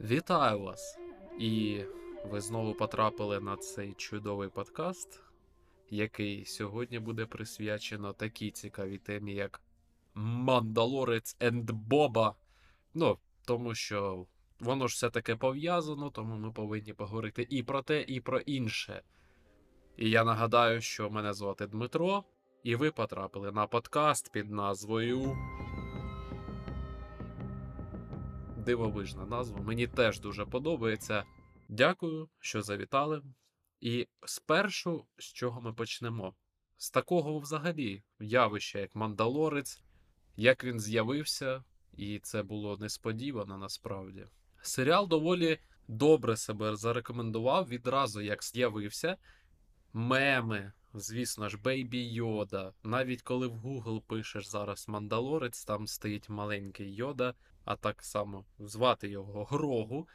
Вітаю вас! І ви знову потрапили на цей чудовий подкаст, який сьогодні буде присвячено такій цікавій темі, як Мандалорець енд Боба. Ну, тому що воно ж все таки пов'язано, тому ми повинні поговорити і про те, і про інше. І я нагадаю, що мене звати Дмитро, і ви потрапили на подкаст під назвою. Дивовижна назва. Мені теж дуже подобається. Дякую, що завітали. І спершу, з чого ми почнемо? З такого взагалі явища, як Мандалорець, як він з'явився, і це було несподівано насправді. Серіал доволі добре себе зарекомендував відразу, як з'явився. Меми, звісно ж, Бейбі Йода. Навіть коли в Google пишеш зараз Мандалорець, там стоїть маленький Йода, а так само звати його Грогу.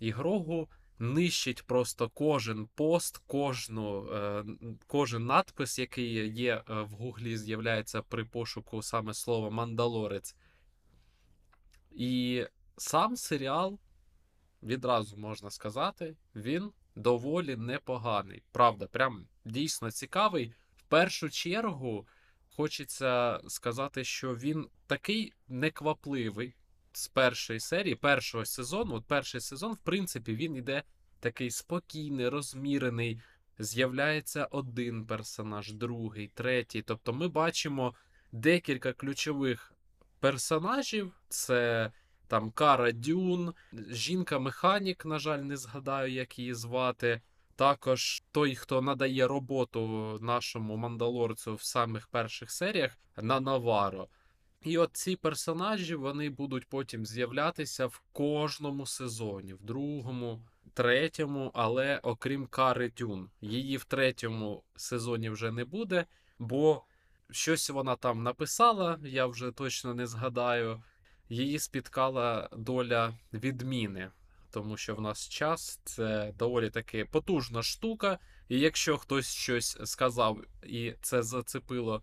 І Грогу нищить просто кожен пост, кожну, е, кожен надпис, який є е, в Гуглі, з'являється при пошуку саме слова Мандалорець. І сам серіал, відразу можна сказати, він доволі непоганий. Правда, прям дійсно цікавий. В першу чергу хочеться сказати, що він такий неквапливий з першої серії, першого сезону. От перший сезон, в принципі, він іде такий спокійний, розмірений. З'являється один персонаж, другий, третій. Тобто ми бачимо декілька ключових персонажів. Це там Кара Дюн, жінка-механік, на жаль, не згадаю, як її звати. Також той, хто надає роботу нашому мандалорцю в самих перших серіях на Наваро. І от ці персонажі вони будуть потім з'являтися в кожному сезоні, в другому, третьому, але окрім Кари Дюн. Її в третьому сезоні вже не буде, бо щось вона там написала, я вже точно не згадаю. Її спіткала доля відміни, тому що в нас час це доволі таки потужна штука. І якщо хтось щось сказав і це зацепило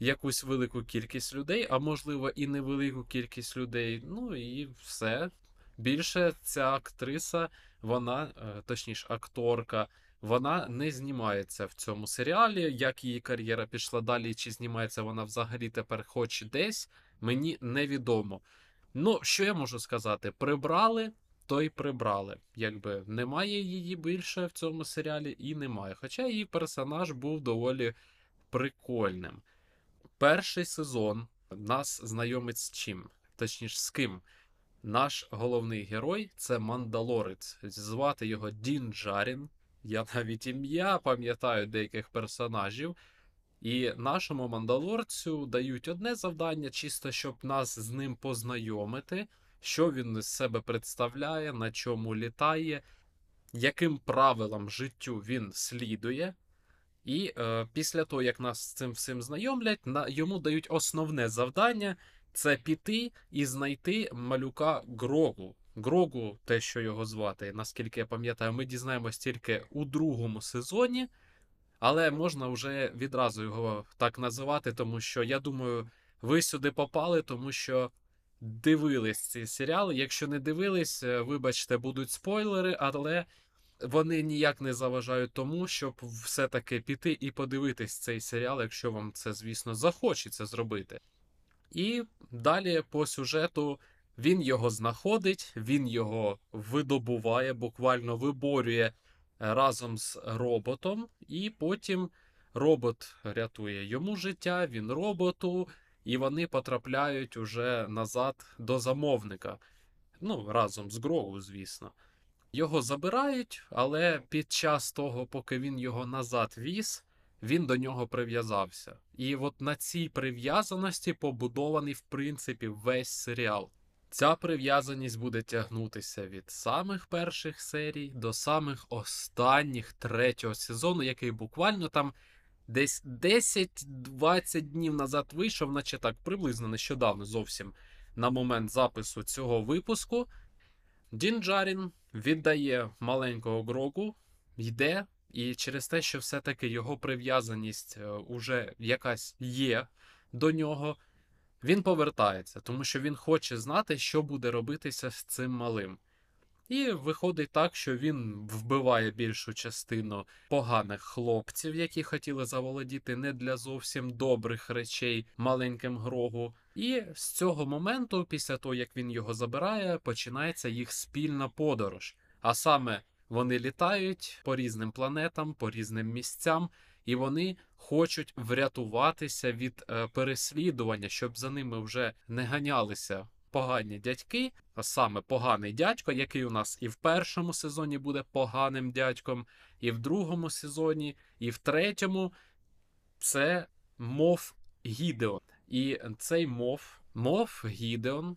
якусь велику кількість людей, а можливо і невелику кількість людей. Ну і все. Більше ця актриса, вона, е, точніше, акторка, вона не знімається в цьому серіалі. Як її кар'єра пішла далі, чи знімається вона взагалі тепер хоч десь, мені невідомо. Ну, що я можу сказати? Прибрали. То й прибрали. Якби немає її більше в цьому серіалі і немає. Хоча її персонаж був доволі прикольним. Перший сезон нас знайомить з чим? Точніше, з ким? Наш головний герой це мандалорець. Звати його Дін Джарін. Я навіть ім'я пам'ятаю деяких персонажів. І нашому мандалорцю дають одне завдання, чисто щоб нас з ним познайомити, що він з себе представляє, на чому літає, яким правилам життю він слідує. І е, після того, як нас з цим всім знайомлять, на, йому дають основне завдання це піти і знайти малюка Грогу. Грогу, те, що його звати, наскільки я пам'ятаю, ми дізнаємось тільки у другому сезоні, але можна вже відразу його так називати, тому що я думаю, ви сюди попали, тому що дивились ці серіали. Якщо не дивились, е, вибачте, будуть спойлери, але вони ніяк не заважають тому, щоб все-таки піти і подивитись цей серіал, якщо вам це, звісно, захочеться зробити. І далі по сюжету він його знаходить, він його видобуває, буквально виборює разом з роботом, і потім робот рятує йому життя, він роботу, і вони потрапляють уже назад до замовника. Ну, разом з Гроу, звісно. Його забирають, але під час того, поки він його назад віз, він до нього прив'язався. І от на цій прив'язаності побудований, в принципі, весь серіал. Ця прив'язаність буде тягнутися від самих перших серій до самих останніх третього сезону, який буквально там десь 10-20 днів назад вийшов, наче так приблизно нещодавно зовсім на момент запису цього випуску. Дін Джарін віддає маленького Грогу, йде, і через те, що все-таки його прив'язаність е, уже якась є до нього, він повертається, тому що він хоче знати, що буде робитися з цим малим. І виходить так, що він вбиває більшу частину поганих хлопців, які хотіли заволодіти не для зовсім добрих речей маленьким Грогу. І з цього моменту, після того як він його забирає, починається їх спільна подорож. А саме вони літають по різним планетам, по різним місцям, і вони хочуть врятуватися від е, переслідування, щоб за ними вже не ганялися погані дядьки, а саме поганий дядько, який у нас і в першому сезоні буде поганим дядьком, і в другому сезоні, і в третьому. Це мов Гідеон. І цей мов, мов Гідеон,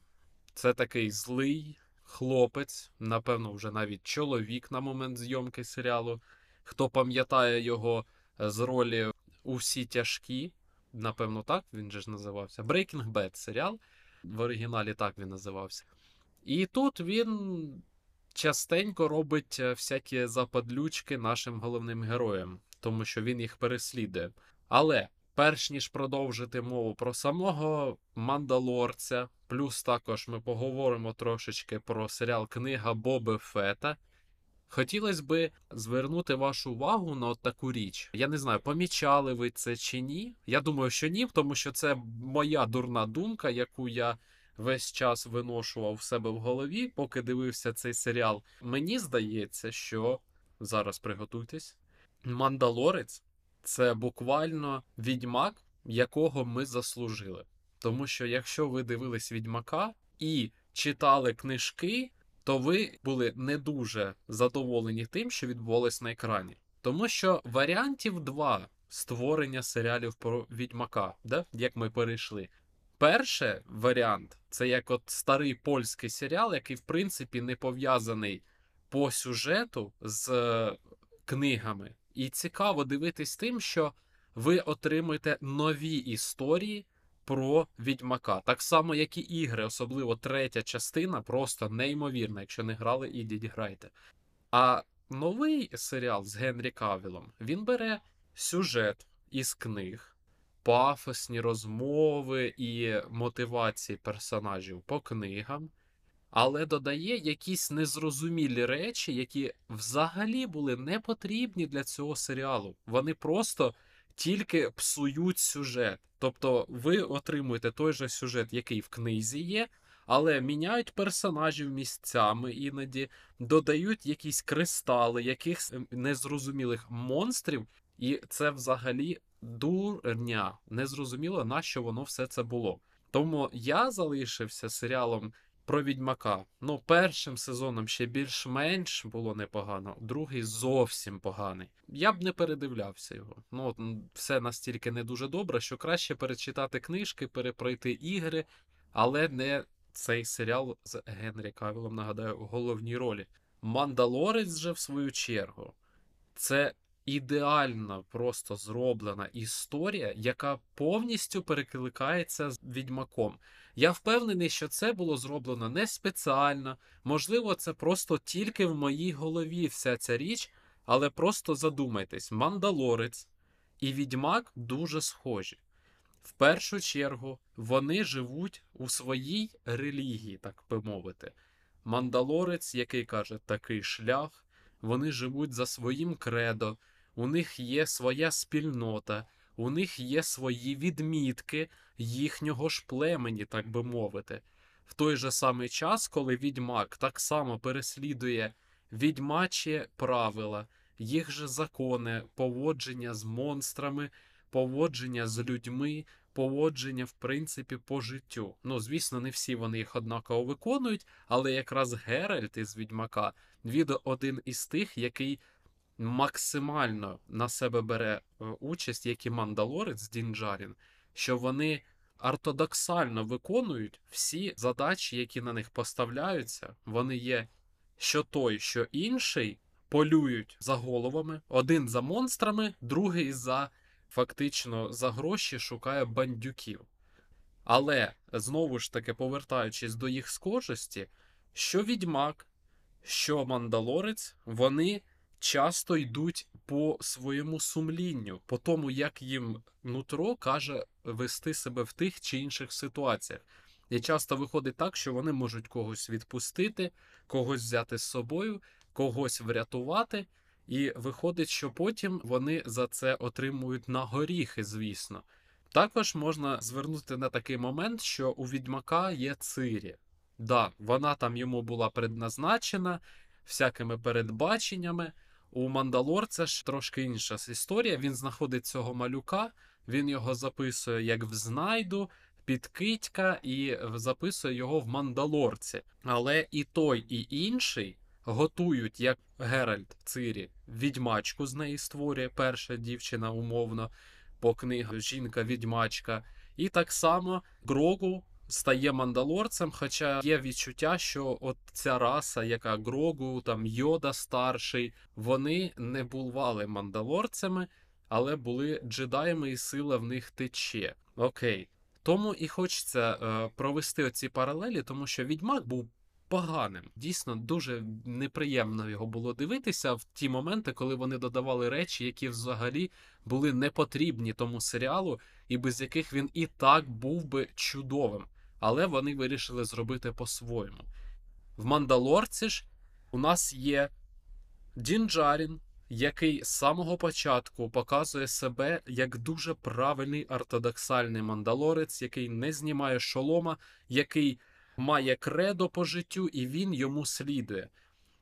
це такий злий хлопець, напевно, вже навіть чоловік на момент зйомки серіалу. Хто пам'ятає його з ролі у всі тяжкі, напевно, так він же ж називався. Breaking Bad серіал. В оригіналі так він називався. І тут він частенько робить е, всякі западлючки нашим головним героям, тому що він їх переслідує. Але перш ніж продовжити мову про самого Мандалорця, плюс також ми поговоримо трошечки про серіал Книга Боби Фета. Хотілося би звернути вашу увагу на таку річ. Я не знаю, помічали ви це чи ні. Я думаю, що ні, тому що це моя дурна думка, яку я весь час виношував в себе в голові, поки дивився цей серіал. Мені здається, що зараз приготуйтесь. Мандалорець це буквально відьмак, якого ми заслужили. Тому що якщо ви дивились відьмака і читали книжки то ви були не дуже задоволені тим, що відбувалось на екрані. Тому що варіантів два створення серіалів про відьмака, да? як ми перейшли. Перший варіант це як от старий польський серіал, який, в принципі, не пов'язаний по сюжету з е, книгами. І цікаво дивитись тим, що ви отримуєте нові історії про відьмака. Так само, як і ігри, особливо третя частина, просто неймовірна. Якщо не грали, ідіть грайте. А новий серіал з Генрі Кавілом він бере сюжет із книг, пафосні розмови і мотивації персонажів по книгам. Але додає якісь незрозумілі речі, які взагалі були не потрібні для цього серіалу. Вони просто тільки псують сюжет. Тобто ви отримуєте той же сюжет, який в книзі є, але міняють персонажів місцями іноді, додають якісь кристали, якихось ем, незрозумілих монстрів, і це взагалі дурня. Незрозуміло, на що воно все це було. Тому я залишився серіалом про відьмака. Ну, першим сезоном ще більш-менш було непогано, другий зовсім поганий. Я б не передивлявся його. Ну, все настільки не дуже добре, що краще перечитати книжки, перепройти ігри, але не цей серіал з Генрі Кавілом, нагадаю, у головній ролі. Мандалорець же, в свою чергу, це ідеально просто зроблена історія, яка повністю перекликається з відьмаком. Я впевнений, що це було зроблено не спеціально, можливо, це просто тільки в моїй голові вся ця річ, але просто задумайтесь, мандалорець і відьмак дуже схожі. В першу чергу вони живуть у своїй релігії, так би мовити. Мандалорець, який каже такий шлях, вони живуть за своїм кредо, у них є своя спільнота, у них є свої відмітки їхнього ж племені, так би мовити. В той же самий час, коли відьмак так само переслідує відьмачі правила, їх же закони, поводження з монстрами, поводження з людьми, поводження, в принципі, по життю. Ну, звісно, не всі вони їх однаково виконують, але якраз Геральт із відьмака він один із тих, який максимально на себе бере е, участь, як і Мандалорець Дінджарін, що вони ортодоксально виконують всі задачі, які на них поставляються. Вони є що той, що інший, полюють за головами, один за монстрами, другий за фактично за гроші шукає бандюків. Але знову ж таки, повертаючись до їх схожості, що відьмак, що мандалорець, вони часто йдуть по своєму сумлінню, по тому, як їм нутро каже вести себе в тих чи інших ситуаціях. І часто виходить так, що вони можуть когось відпустити, когось взяти з собою, когось врятувати. І виходить, що потім вони за це отримують на горіхи, звісно. Також можна звернути на такий момент, що у відьмака є Цирі. Да, вона там йому була предназначена всякими передбаченнями. У Мандалорця ж трошки інша історія. Він знаходить цього малюка, він його записує як в знайду, під китька і записує його в Мандалорці. Але і той, і інший готують, як Геральт Цирі, відьмачку з неї створює перша дівчина, умовно, по книгах жінка-відьмачка. І так само Грогу стає мандалорцем, хоча є відчуття, що от ця раса, яка Грогу, там Йода старший, вони не бували мандалорцями, але були джедаями, і сила в них тече. Окей. Тому і хочеться е, провести оці паралелі, тому що відьмак був поганим. Дійсно, дуже неприємно його було дивитися в ті моменти, коли вони додавали речі, які взагалі були не потрібні тому серіалу, і без яких він і так був би чудовим. Але вони вирішили зробити по-своєму. В Мандалорці ж у нас є Дінджарін, який з самого початку показує себе як дуже правильний ортодоксальний мандалорець, який не знімає шолома, який має кредо по життю, і він йому слідує.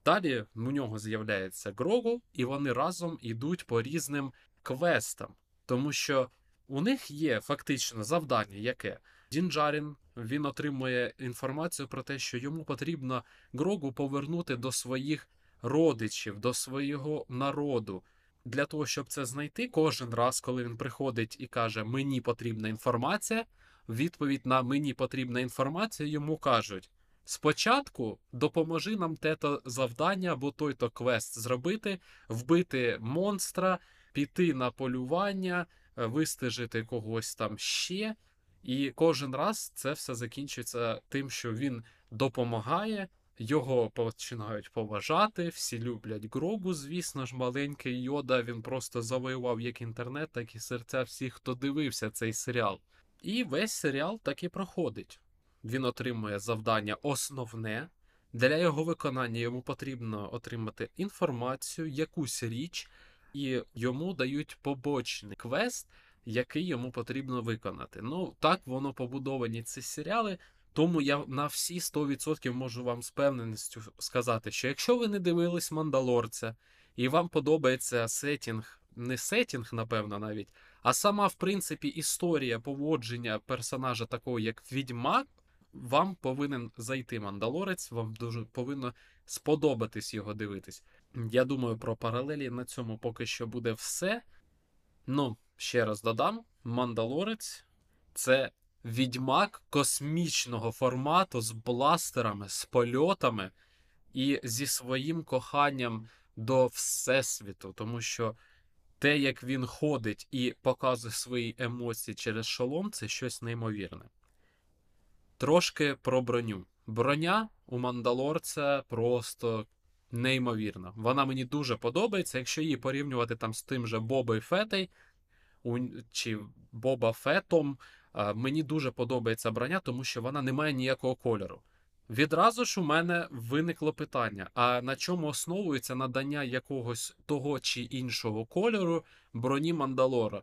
Далі у нього з'являється Грогу, і вони разом ідуть по різним квестам, тому що у них є фактично завдання, яке Дінджарін він отримує інформацію про те, що йому потрібно Грогу повернути до своїх родичів, до свого народу. Для того, щоб це знайти, кожен раз, коли він приходить і каже, мені потрібна інформація, відповідь на мені потрібна інформація йому кажуть: спочатку допоможи нам те-то завдання або той-то квест зробити, вбити монстра, піти на полювання, вистежити когось там ще. І кожен раз це все закінчується тим, що він допомагає. Його починають поважати, всі люблять Грогу, звісно ж, маленький Йода. Він просто завоював як інтернет, так і серця всіх, хто дивився цей серіал. І весь серіал так і проходить. Він отримує завдання основне. Для його виконання йому потрібно отримати інформацію, якусь річ, і йому дають побочний квест, який йому потрібно виконати. Ну, так воно побудовані ці серіали. Тому я на всі 100% можу вам з певненістю сказати, що якщо ви не дивились Мандалорця і вам подобається сетінг, не сетінг, напевно, навіть, а сама, в принципі, історія поводження персонажа такого, як Відьмак, вам повинен зайти Мандалорець, вам дуже повинно сподобатись його дивитись. Я думаю, про паралелі на цьому поки що буде все. Ну, ще раз додам: Мандалорець це відьмак космічного формату з бластерами, з польотами і зі своїм коханням до Всесвіту, тому що те, як він ходить і показує свої емоції через шолом, це щось неймовірне. Трошки про броню. Броня у Мандалорця просто неймовірна. Вона мені дуже подобається. Якщо її порівнювати там з тим же Бобою Фетей чи Боба Фетом, мені дуже подобається броня, тому що вона не має ніякого кольору. Відразу ж у мене виникло питання: а на чому основується надання якогось того чи іншого кольору броні Мандалора?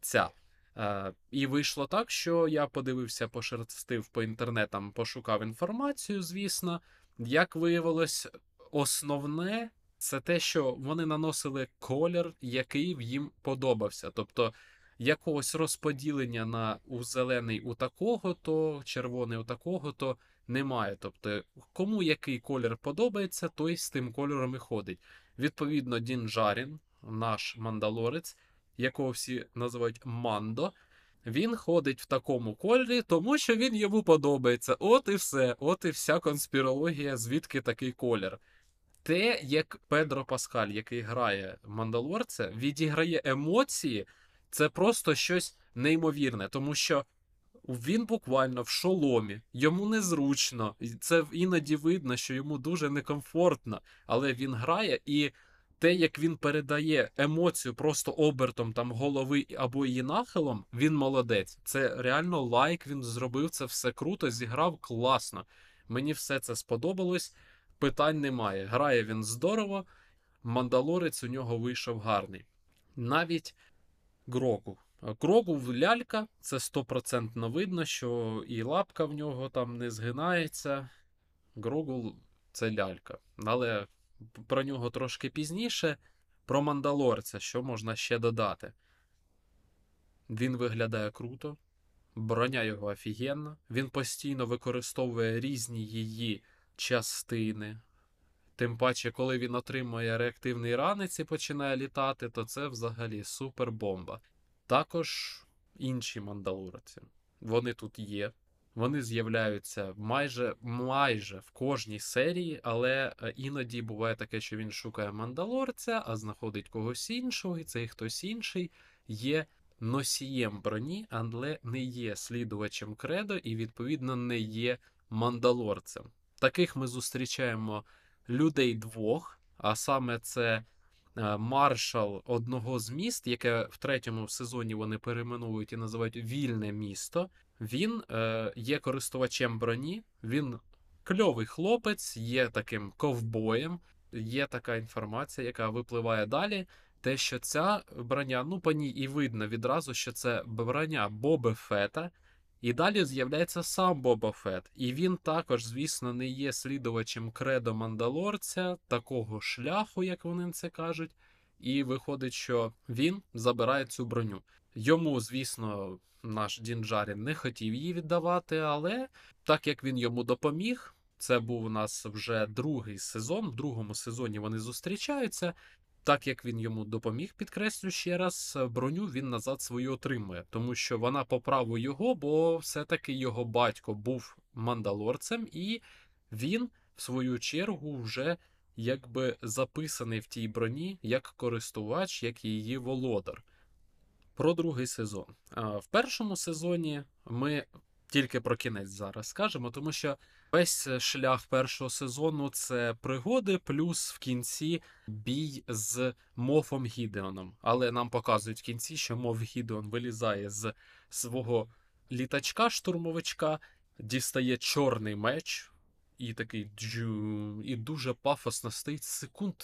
Ця. Е, І вийшло так, що я подивився, пошерстив по інтернетам, пошукав інформацію, звісно. Як виявилось, основне це те, що вони наносили колір, який їм подобався. Тобто якогось розподілення на у зелений у такого, то червоний у такого, то немає. Тобто, кому який колір подобається, той з тим кольором і ходить. Відповідно, Дін Жарін, наш мандалорець, якого всі називають Мандо. Він ходить в такому кольорі, тому що він йому подобається. От і все, от і вся конспірологія, звідки такий колір. Те, як Педро Паскаль, який грає Мандалорця, відіграє емоції, це просто щось неймовірне, тому що він буквально в шоломі, йому незручно, це іноді видно, що йому дуже некомфортно, але він грає і те, як він передає емоцію просто обертом там голови або її нахилом, він молодець. Це реально лайк. Він зробив це все круто, зіграв класно. Мені все це сподобалось. Питань немає. Грає він здорово. Мандалорець у нього вийшов гарний. Навіть Гроку. Гроку в лялька, це стопроцентно видно, що і лапка в нього там не згинається. Грогул це лялька. Але про нього трошки пізніше. Про мандалорця, що можна ще додати. Він виглядає круто, броня його офігенна. Він постійно використовує різні її частини. Тим паче, коли він отримує реактивний ранець і починає літати, то це взагалі супер бомба. Також інші мандалорці. Вони тут є. Вони з'являються майже майже в кожній серії, але е, іноді буває таке, що він шукає мандалорця, а знаходить когось іншого, і цей хтось інший є носієм броні, але не є слідувачем кредо і, відповідно, не є мандалорцем. Таких ми зустрічаємо людей двох, а саме це е, маршал одного з міст, яке в третьому сезоні вони перейменовують і називають Вільне місто. Він е, є користувачем броні, він кльовий хлопець, є таким ковбоєм. Є така інформація, яка випливає далі. Те, що ця броня, ну по ній і видно відразу, що це броня Боби Фета. І далі з'являється сам Боба Фет. І він також, звісно, не є слідувачем кредо Мандалорця, такого шляху, як вони це кажуть. І виходить, що він забирає цю броню. Йому, звісно, наш Дінджарін не хотів її віддавати, але так як він йому допоміг, це був у нас вже другий сезон. В другому сезоні вони зустрічаються. Так як він йому допоміг, підкреслю ще раз, броню він назад свою отримує, тому що вона по праву його, бо все-таки його батько був мандалорцем, і він, в свою чергу, вже якби записаний в тій броні як користувач, як її володар. Про другий сезон. В першому сезоні ми тільки про кінець зараз скажемо, тому що весь шлях першого сезону це пригоди, плюс в кінці бій з Мофом Гідеоном. Але нам показують в кінці, що Моф Гідеон вилізає з свого літачка-штурмовичка, дістає чорний меч, і такий джу, і дуже пафосно стоїть секунд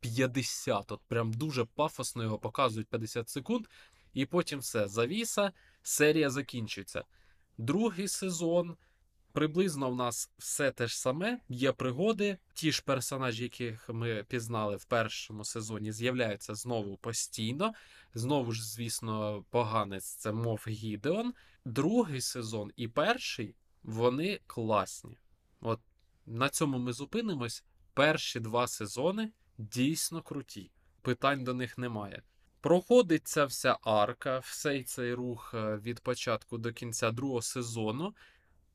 50. От прям дуже пафосно його показують 50 секунд. І потім все, завіса, серія закінчується. Другий сезон. Приблизно в нас все те ж саме, є пригоди. Ті ж персонажі, яких ми пізнали в першому сезоні, з'являються знову постійно. Знову ж, звісно, поганець це мов Гідеон. Другий сезон і перший вони класні. От на цьому ми зупинимось. Перші два сезони дійсно круті. Питань до них немає. Проходить ця вся арка, всей цей рух е, від початку до кінця другого сезону.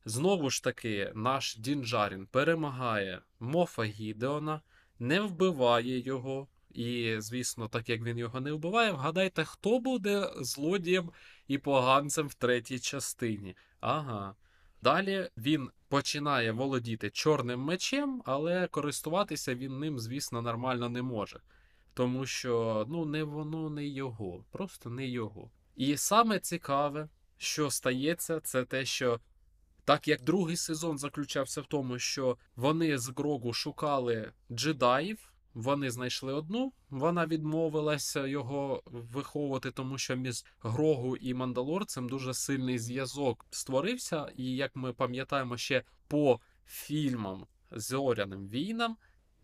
Знову ж таки, наш Дінджарін перемагає Мофа Гідеона, не вбиває його. І, звісно, так як він його не вбиває, вгадайте, хто буде злодієм і поганцем в третій частині. Ага. Далі він починає володіти чорним мечем, але користуватися він ним, звісно, нормально не може. Тому що ну, не воно не його, просто не його. І саме цікаве, що стається, це те, що так як другий сезон заключався в тому, що вони з Грогу шукали джедаїв, вони знайшли одну, вона відмовилася його виховувати, тому що між Грогу і Мандалорцем дуже сильний зв'язок створився. І як ми пам'ятаємо ще по фільмам Зоряним війнам.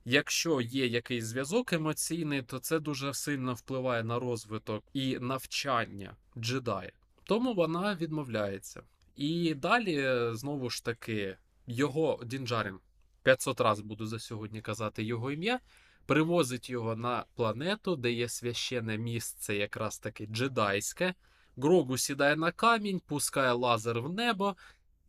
Якщо є якийсь зв'язок емоційний, то це дуже сильно впливає на розвиток і навчання джедая. Тому вона відмовляється. І далі, знову ж таки, його Дінджарін 500 разів буду за сьогодні казати його ім'я, привозить його на планету, де є священне місце, якраз таки джедайське. Грогу сідає на камінь, пускає лазер в небо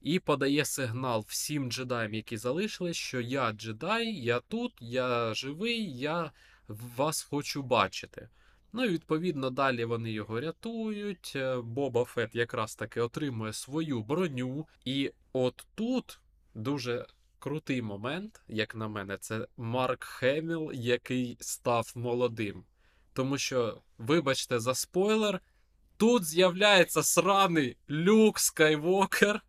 і подає сигнал всім джедаям, які залишились, що я джедай, я тут, я живий, я вас хочу бачити. Ну і відповідно далі вони його рятують. Е, Боба Фет якраз таки отримує свою броню. І от тут дуже крутий момент, як на мене, це Марк Хеміл, який став молодим. Тому що, вибачте за спойлер, тут з'являється сраний Люк Скайвокер,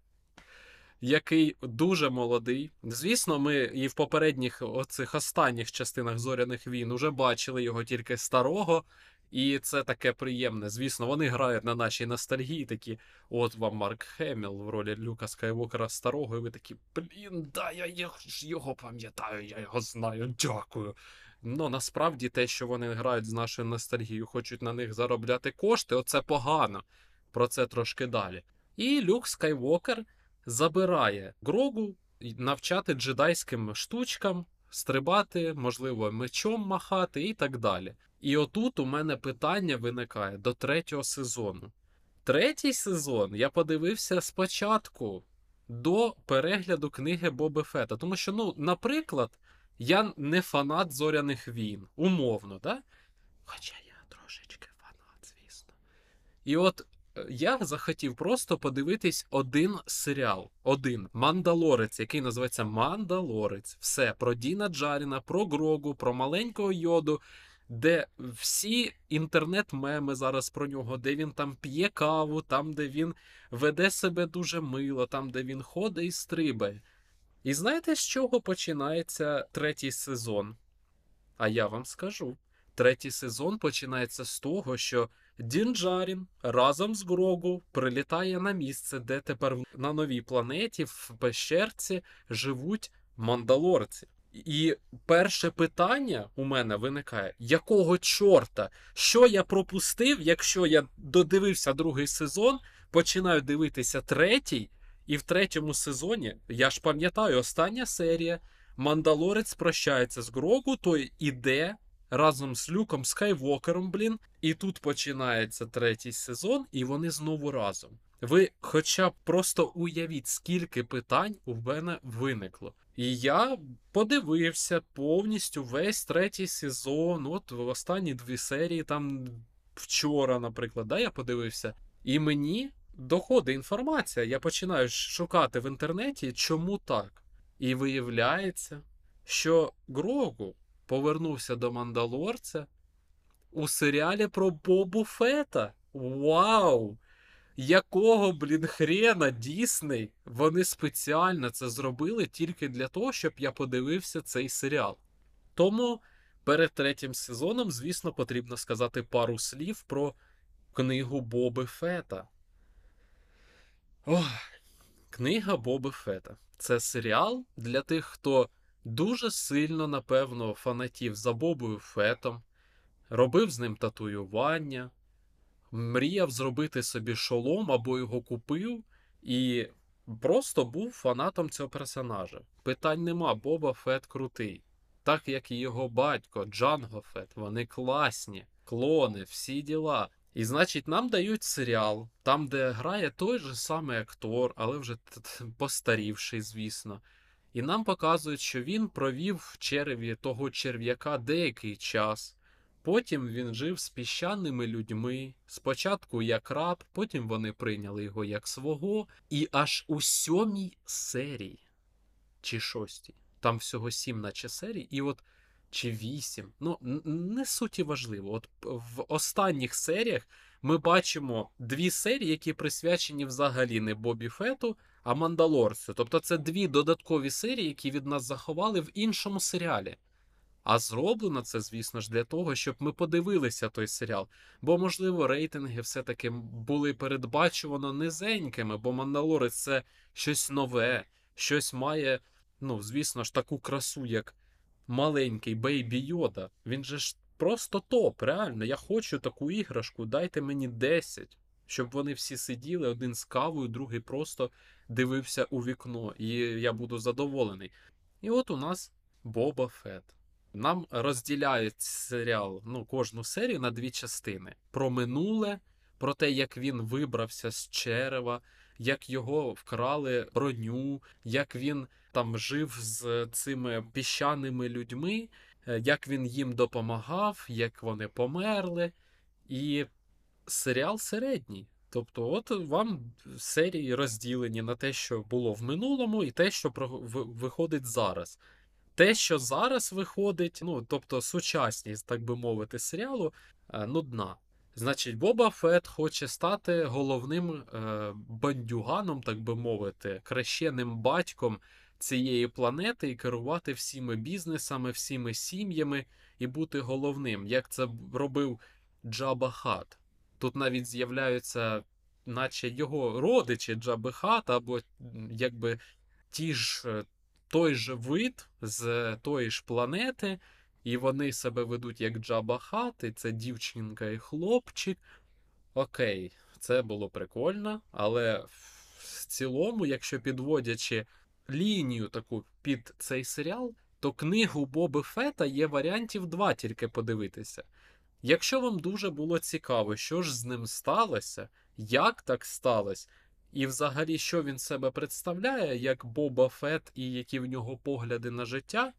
який дуже молодий. Звісно, ми і в попередніх оцих останніх частинах зоряних війн уже бачили його тільки старого. І це таке приємне. Звісно, вони грають на нашій ностальгії, такі, от вам Марк Хеміл в ролі Люка Скайвокера старого, і ви такі, блін, да, я ж його пам'ятаю, я його знаю, дякую. Ну, насправді те, що вони грають з нашою ностальгією, хочуть на них заробляти кошти, оце погано. Про це трошки далі. І Люк Скайвокер забирає Грогу навчати джедайським штучкам, стрибати, можливо, мечом махати і так далі. І отут у мене питання виникає до третього сезону. Третій сезон я подивився спочатку до перегляду книги Боби Фета. Тому що, ну, наприклад, я не фанат зоряних війн, умовно, да? Хоча я трошечки фанат, звісно. І от я захотів просто подивитись один серіал, один Мандалорець, який називається Мандалорець. Все про Діна Джаріна, про Грогу, про маленького йоду, де всі інтернет-меми зараз про нього, де він там п'є каву, там, де він веде себе дуже мило, там, де він ходить і стрибає. І знаєте, з чого починається третій сезон? А я вам скажу. Третій сезон починається з того, що Дінджарін разом з Грогу прилітає на місце, де тепер на новій планеті в пещерці живуть мандалорці. І перше питання у мене виникає: якого чорта? Що я пропустив, якщо я додивився другий сезон, починаю дивитися третій, і в третьому сезоні, я ж пам'ятаю, остання серія. Мандалорець прощається з Грогу, той іде разом з Люком Скайвокером, блін. І тут починається третій сезон, і вони знову разом. Ви хоча б просто уявіть, скільки питань у мене виникло. І я подивився повністю весь третій сезон. От в останні дві серії, там вчора, наприклад, да, я подивився. І мені доходить інформація. Я починаю шукати в інтернеті, чому так. І виявляється, що Грогу повернувся до Мандалорця у серіалі про Бобу Фета. Вау! Якого, блін, хрена Дісней? Вони спеціально це зробили тільки для того, щоб я подивився цей серіал. Тому перед третім сезоном, звісно, потрібно сказати пару слів про книгу Боби Фета. Ох, книга Боби Фета. Це серіал для тих, хто дуже сильно, напевно, фанатів за Бобою Фетом, робив з ним татуювання, мріяв зробити собі шолом або його купив, і просто був фанатом цього персонажа. Питань нема, Боба Фет крутий. Так як і його батько, Джанго Фет, вони класні, клони, всі діла. І значить, нам дають серіал, там, де грає той же самий актор, але вже постарівший, звісно. І нам показують, що він провів в череві того черв'яка деякий час. Потім він жив з піщаними людьми. Спочатку як раб, потім вони прийняли його як свого. І аж у сьомій серії чи шостій, там всього сім, наче серій, і от чи вісім. Ну, не суті важливо. От в останніх серіях ми бачимо дві серії, які присвячені взагалі не Бобі Фету, а Мандалорцю. Тобто це дві додаткові серії, які від нас заховали в іншому серіалі. А зроблено це, звісно ж, для того, щоб ми подивилися той серіал. Бо, можливо, рейтинги все-таки були передбачувано низенькими, бо Мандалорець це щось нове, щось має, ну, звісно ж, таку красу, як маленький Бейбі Йода. Він же ж просто топ, реально. Я хочу таку іграшку, дайте мені 10. Щоб вони всі сиділи, один з кавою, другий просто дивився у вікно, і я буду задоволений. І от у нас Боба Фет. Нам розділяють серіал, ну, кожну серію на дві частини: про минуле, про те, як він вибрався з черева, як його вкрали броню, як він там жив з цими піщаними людьми, е, як він їм допомагав, як вони померли. І серіал середній. Тобто, от вам серії розділені на те, що було в минулому, і те, що виходить зараз. Те, що зараз виходить, ну тобто сучасність, так би мовити, серіалу, е, нудна. Значить, Боба Фет хоче стати головним е, бандюганом, так би мовити, хрещеним батьком цієї планети і керувати всіми бізнесами, всіми сім'ями і бути головним, як це робив Джаба Хат. Тут навіть з'являються, наче його родичі Джаби Хат, або якби ті ж е, той же вид з тої ж планети, і вони себе ведуть як Джаба Хат, і це дівчинка і хлопчик. Окей, це було прикольно, але в цілому, якщо підводячи лінію таку під цей серіал, то книгу Боби Фета є варіантів два тільки подивитися. Якщо вам дуже було цікаво, що ж з ним сталося, як так сталося, і взагалі, що він себе представляє, як Боба Фет і які в нього погляди на життя,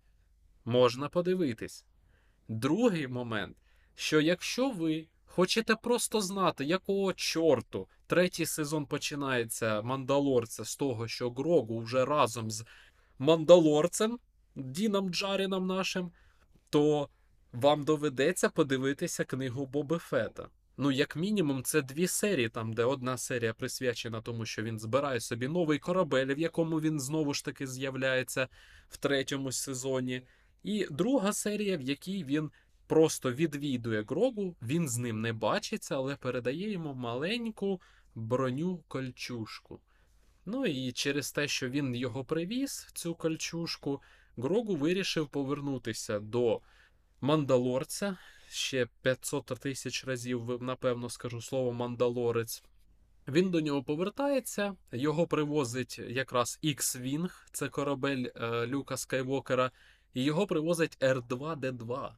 можна подивитись. Другий момент, що якщо ви хочете просто знати, якого чорту третій сезон починається Мандалорця з того, що Грогу вже разом з Мандалорцем, Діном Джаріном нашим, то вам доведеться подивитися книгу Боби Фета. Ну, як мінімум, це дві серії, там, де одна серія присвячена тому, що він збирає собі новий корабель, в якому він знову ж таки з'являється в третьому сезоні. І друга серія, в якій він просто відвідує Грогу, він з ним не бачиться, але передає йому маленьку броню кольчушку. Ну і через те, що він його привіз, цю кольчушку, Грогу вирішив повернутися до Мандалорця. Ще 500 тисяч разів, напевно, скажу слово мандалорець. Він до нього повертається, його привозить якраз X-Wing, це корабель е, Люка Скайвокера, і його привозить R2D2.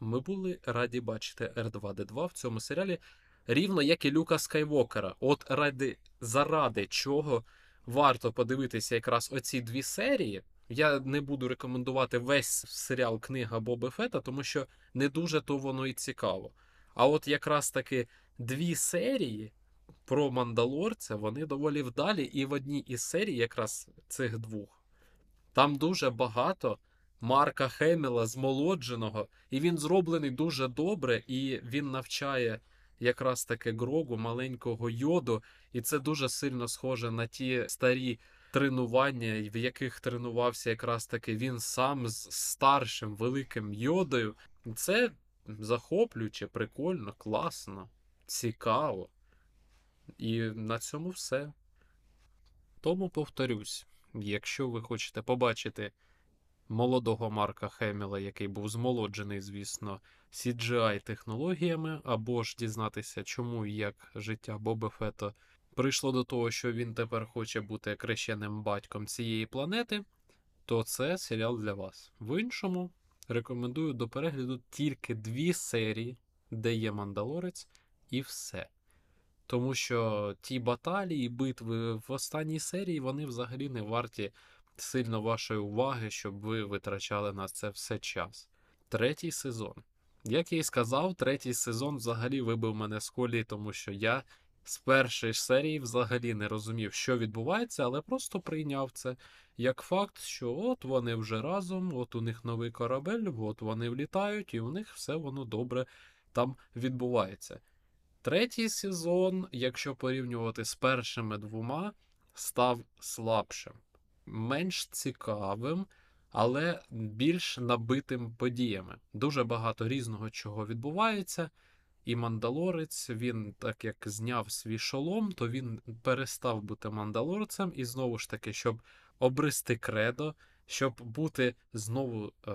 Ми були раді бачити R2D2 в цьому серіалі, рівно як і Люка Скайвокера. От ради, заради чого варто подивитися якраз оці дві серії. Я не буду рекомендувати весь серіал Книга Боби Фета, тому що не дуже то воно і цікаво. А от якраз таки дві серії про Мандалорця, вони доволі вдалі, і в одній із серій, якраз цих двох, там дуже багато Марка Хеміла змолодженого, і він зроблений дуже добре, і він навчає якраз таки Грогу, маленького йоду, і це дуже сильно схоже на ті старі тренування, в яких тренувався якраз таки він сам з старшим великим йодою. Це захоплююче, прикольно, класно, цікаво. І на цьому все. Тому повторюсь, якщо ви хочете побачити молодого Марка Хеміла, який був змолоджений, звісно, CGI технологіями, або ж дізнатися, чому і як життя Боба Фета прийшло до того, що він тепер хоче бути крещеним батьком цієї планети, то це серіал для вас. В іншому рекомендую до перегляду тільки дві серії, де є Мандалорець, і все. Тому що ті баталії, битви в останній серії, вони взагалі не варті сильно вашої уваги, щоб ви витрачали на це все час. Третій сезон. Як я і сказав, третій сезон взагалі вибив мене з колії, тому що я з першої ж серії взагалі не розумів, що відбувається, але просто прийняв це як факт, що от вони вже разом, от у них новий корабель, от вони влітають, і у них все воно добре там відбувається. Третій сезон, якщо порівнювати з першими двома, став слабшим, менш цікавим, але більш набитим подіями. Дуже багато різного чого відбувається. І мандалорець, він, так як зняв свій шолом, то він перестав бути мандалорцем, і знову ж таки, щоб обрести кредо, щоб бути знову е,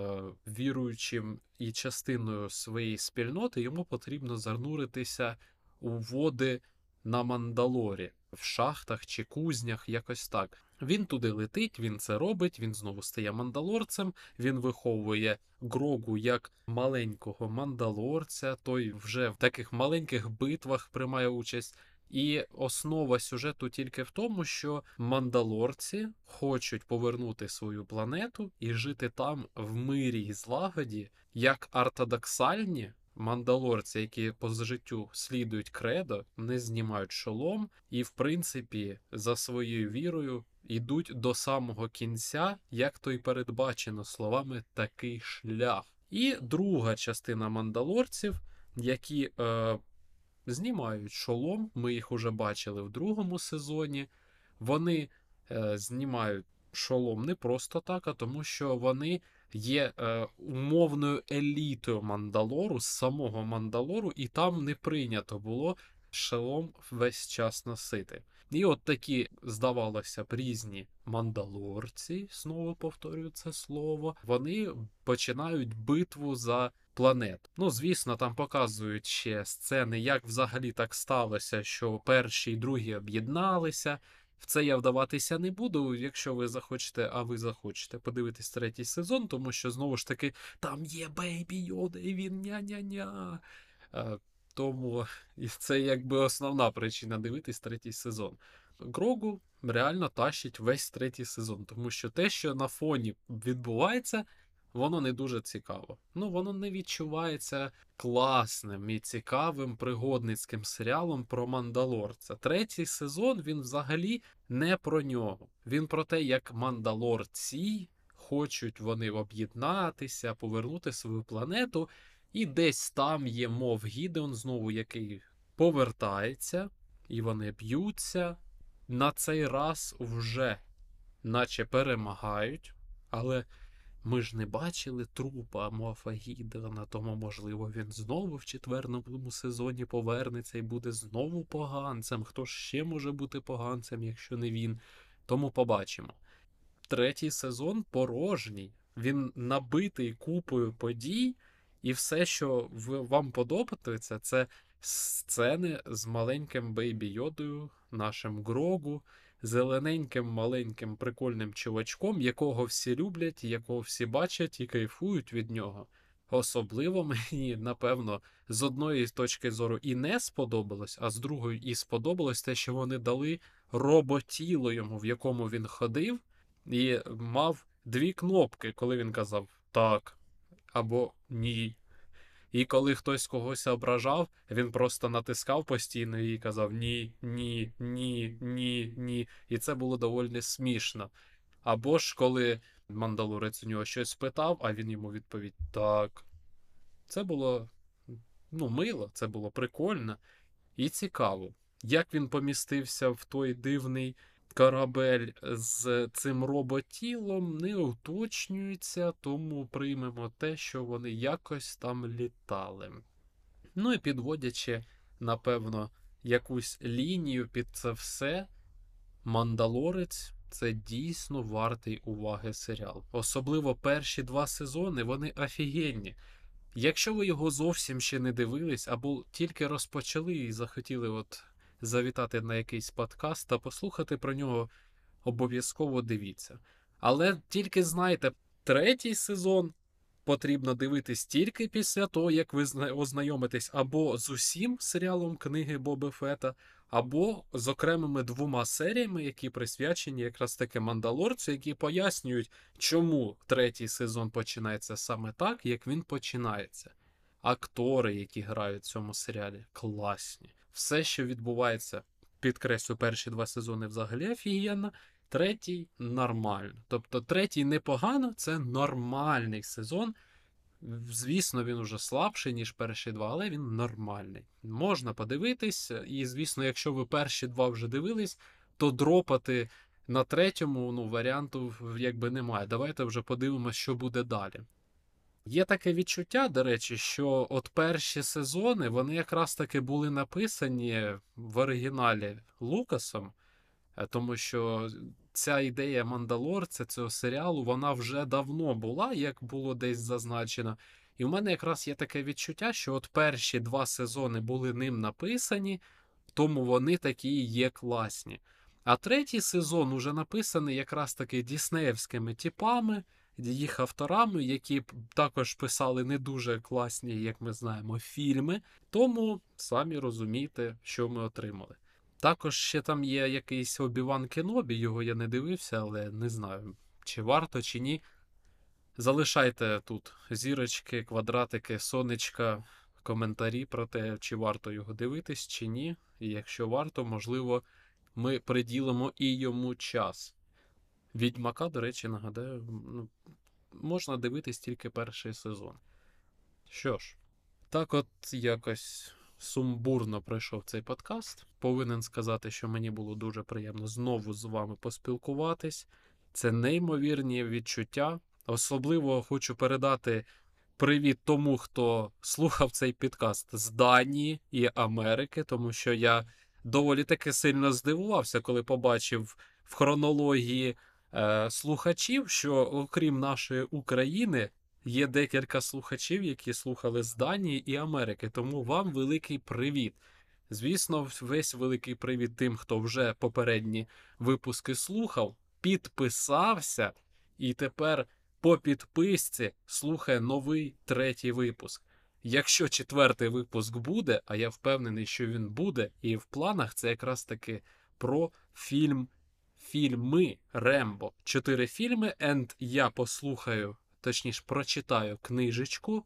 віруючим і частиною своєї спільноти, йому потрібно зануритися у води на Мандалорі, в шахтах чи кузнях, якось так. Він туди летить, він це робить, він знову стає мандалорцем, він виховує Грогу як маленького мандалорця, той вже в таких маленьких битвах приймає участь. І основа сюжету тільки в тому, що мандалорці хочуть повернути свою планету і жити там в мирі і злагоді, як ортодоксальні мандалорці, які по життю слідують кредо, не знімають шолом, і, в принципі, за своєю вірою йдуть до самого кінця, як то й передбачено словами такий шлях. І друга частина мандалорців, які е, знімають шолом, ми їх уже бачили в другому сезоні. Вони е, знімають шолом не просто так, а тому що вони є е, умовною елітою Мандалору, з самого Мандалору, і там не прийнято було шолом весь час носити. І от такі, здавалося б, різні мандалорці, знову повторюю це слово, вони починають битву за планету. Ну, звісно, там показують ще сцени, як взагалі так сталося, що перші і другі об'єдналися. В це я вдаватися не буду, якщо ви захочете, а ви захочете подивитись третій сезон, тому що знову ж таки там є Бейбі Йода, і він ня-ня-ня. Е, Тому і це якби основна причина дивитись третій сезон. Грогу реально тащить весь третій сезон, тому що те, що на фоні відбувається, воно не дуже цікаво. Ну, воно не відчувається класним і цікавим пригодницьким серіалом про Мандалорця. Третій сезон він взагалі не про нього. Він про те, як мандалорці хочуть вони об'єднатися, повернути свою планету. І десь там є мов Гідеон, знову який повертається, і вони б'ються. На цей раз вже наче перемагають, але ми ж не бачили трупа Мофа Гідеона, тому, можливо, він знову в четвертому сезоні повернеться і буде знову поганцем. Хто ще може бути поганцем, якщо не він? Тому побачимо. Третій сезон порожній, він набитий купою подій. І все, що вам подобається, це сцени з маленьким бейбі йодою, нашим Грогу, зелененьким, маленьким, прикольним чувачком, якого всі люблять, якого всі бачать і кайфують від нього. Особливо мені, напевно, з одної точки зору і не сподобалось, а з другої і сподобалось те, що вони дали роботіло йому, в якому він ходив, і мав дві кнопки, коли він казав так або ні. І коли хтось когось ображав, він просто натискав постійно і казав ні, ні, ні, ні, ні. І це було доволі смішно. Або ж коли мандалорець у нього щось спитав, а він йому відповідь так. Це було ну, мило, це було прикольно і цікаво. Як він помістився в той дивний корабель з цим роботілом не уточнюється, тому приймемо те, що вони якось там літали. Ну і підводячи, напевно, якусь лінію під це все, Мандалорець це дійсно вартий уваги серіал. Особливо перші два сезони вони офігенні. Якщо ви його зовсім ще не дивились, або тільки розпочали і захотіли от завітати на якийсь подкаст та послухати про нього, обов'язково дивіться. Але тільки знайте, третій сезон потрібно дивитись тільки після того, як ви ознайомитесь або з усім серіалом книги Боби Фета, або з окремими двома серіями, які присвячені якраз таки Мандалорцю, які пояснюють, чому третій сезон починається саме так, як він починається. Актори, які грають в цьому серіалі, класні все, що відбувається, підкреслю, перші два сезони взагалі офігенно, третій нормально. Тобто, третій непогано, це нормальний сезон. Звісно, він уже слабший, ніж перші два, але він нормальний. Можна подивитись, і, звісно, якщо ви перші два вже дивились, то дропати на третьому ну, варіанту якби немає. Давайте вже подивимося, що буде далі. Є таке відчуття, до речі, що от перші сезони вони якраз таки були написані в оригіналі Лукасом, е, тому що ця ідея Мандалорця, цього серіалу, вона вже давно була, як було десь зазначено. І в мене якраз є таке відчуття, що от перші два сезони були ним написані, тому вони такі є класні. А третій сезон уже написаний якраз таки діснеївськими типами їх авторами, які також писали не дуже класні, як ми знаємо, фільми. Тому самі розумієте, що ми отримали. Також ще там є якийсь Обіван Кенобі, його я не дивився, але не знаю, чи варто, чи ні. Залишайте тут зірочки, квадратики, сонечка, коментарі про те, чи варто його дивитись, чи ні. І якщо варто, можливо, ми приділимо і йому час. Відьмака, до речі, нагадаю, ну, можна дивитись тільки перший сезон. Що ж, так от якось сумбурно пройшов цей подкаст. Повинен сказати, що мені було дуже приємно знову з вами поспілкуватись. Це неймовірні відчуття. Особливо хочу передати привіт тому, хто слухав цей підкаст з Данії і Америки, тому що я доволі таки сильно здивувався, коли побачив в хронології е, слухачів, що окрім нашої України. Є декілька слухачів, які слухали з Данії і Америки, тому вам великий привіт. Звісно, весь великий привіт тим, хто вже попередні випуски слухав, підписався і тепер по підписці слухає новий третій випуск. Якщо четвертий випуск буде, а я впевнений, що він буде, і в планах це якраз таки про фільм. Фільми Рембо. Чотири фільми, енд я послухаю точніше, прочитаю книжечку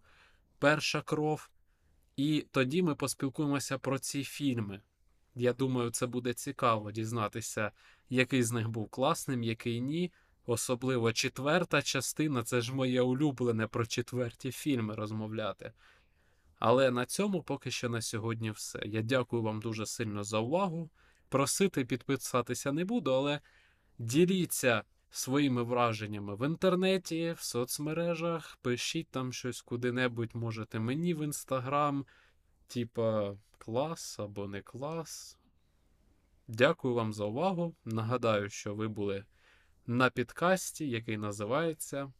Перша кров, і тоді ми поспілкуємося про ці фільми. Я думаю, це буде цікаво дізнатися, який з них був класним, який ні. Особливо четверта частина це ж моє улюблене про четверті фільми розмовляти. Але на цьому поки що на сьогодні все. Я дякую вам дуже сильно за увагу. Просити підписатися не буду, але діліться своїми враженнями в інтернеті, в соцмережах, пишіть там щось куди-небудь, можете мені в інстаграм, типа клас або не клас. Дякую вам за увагу. Нагадаю, що ви були на підкасті, який називається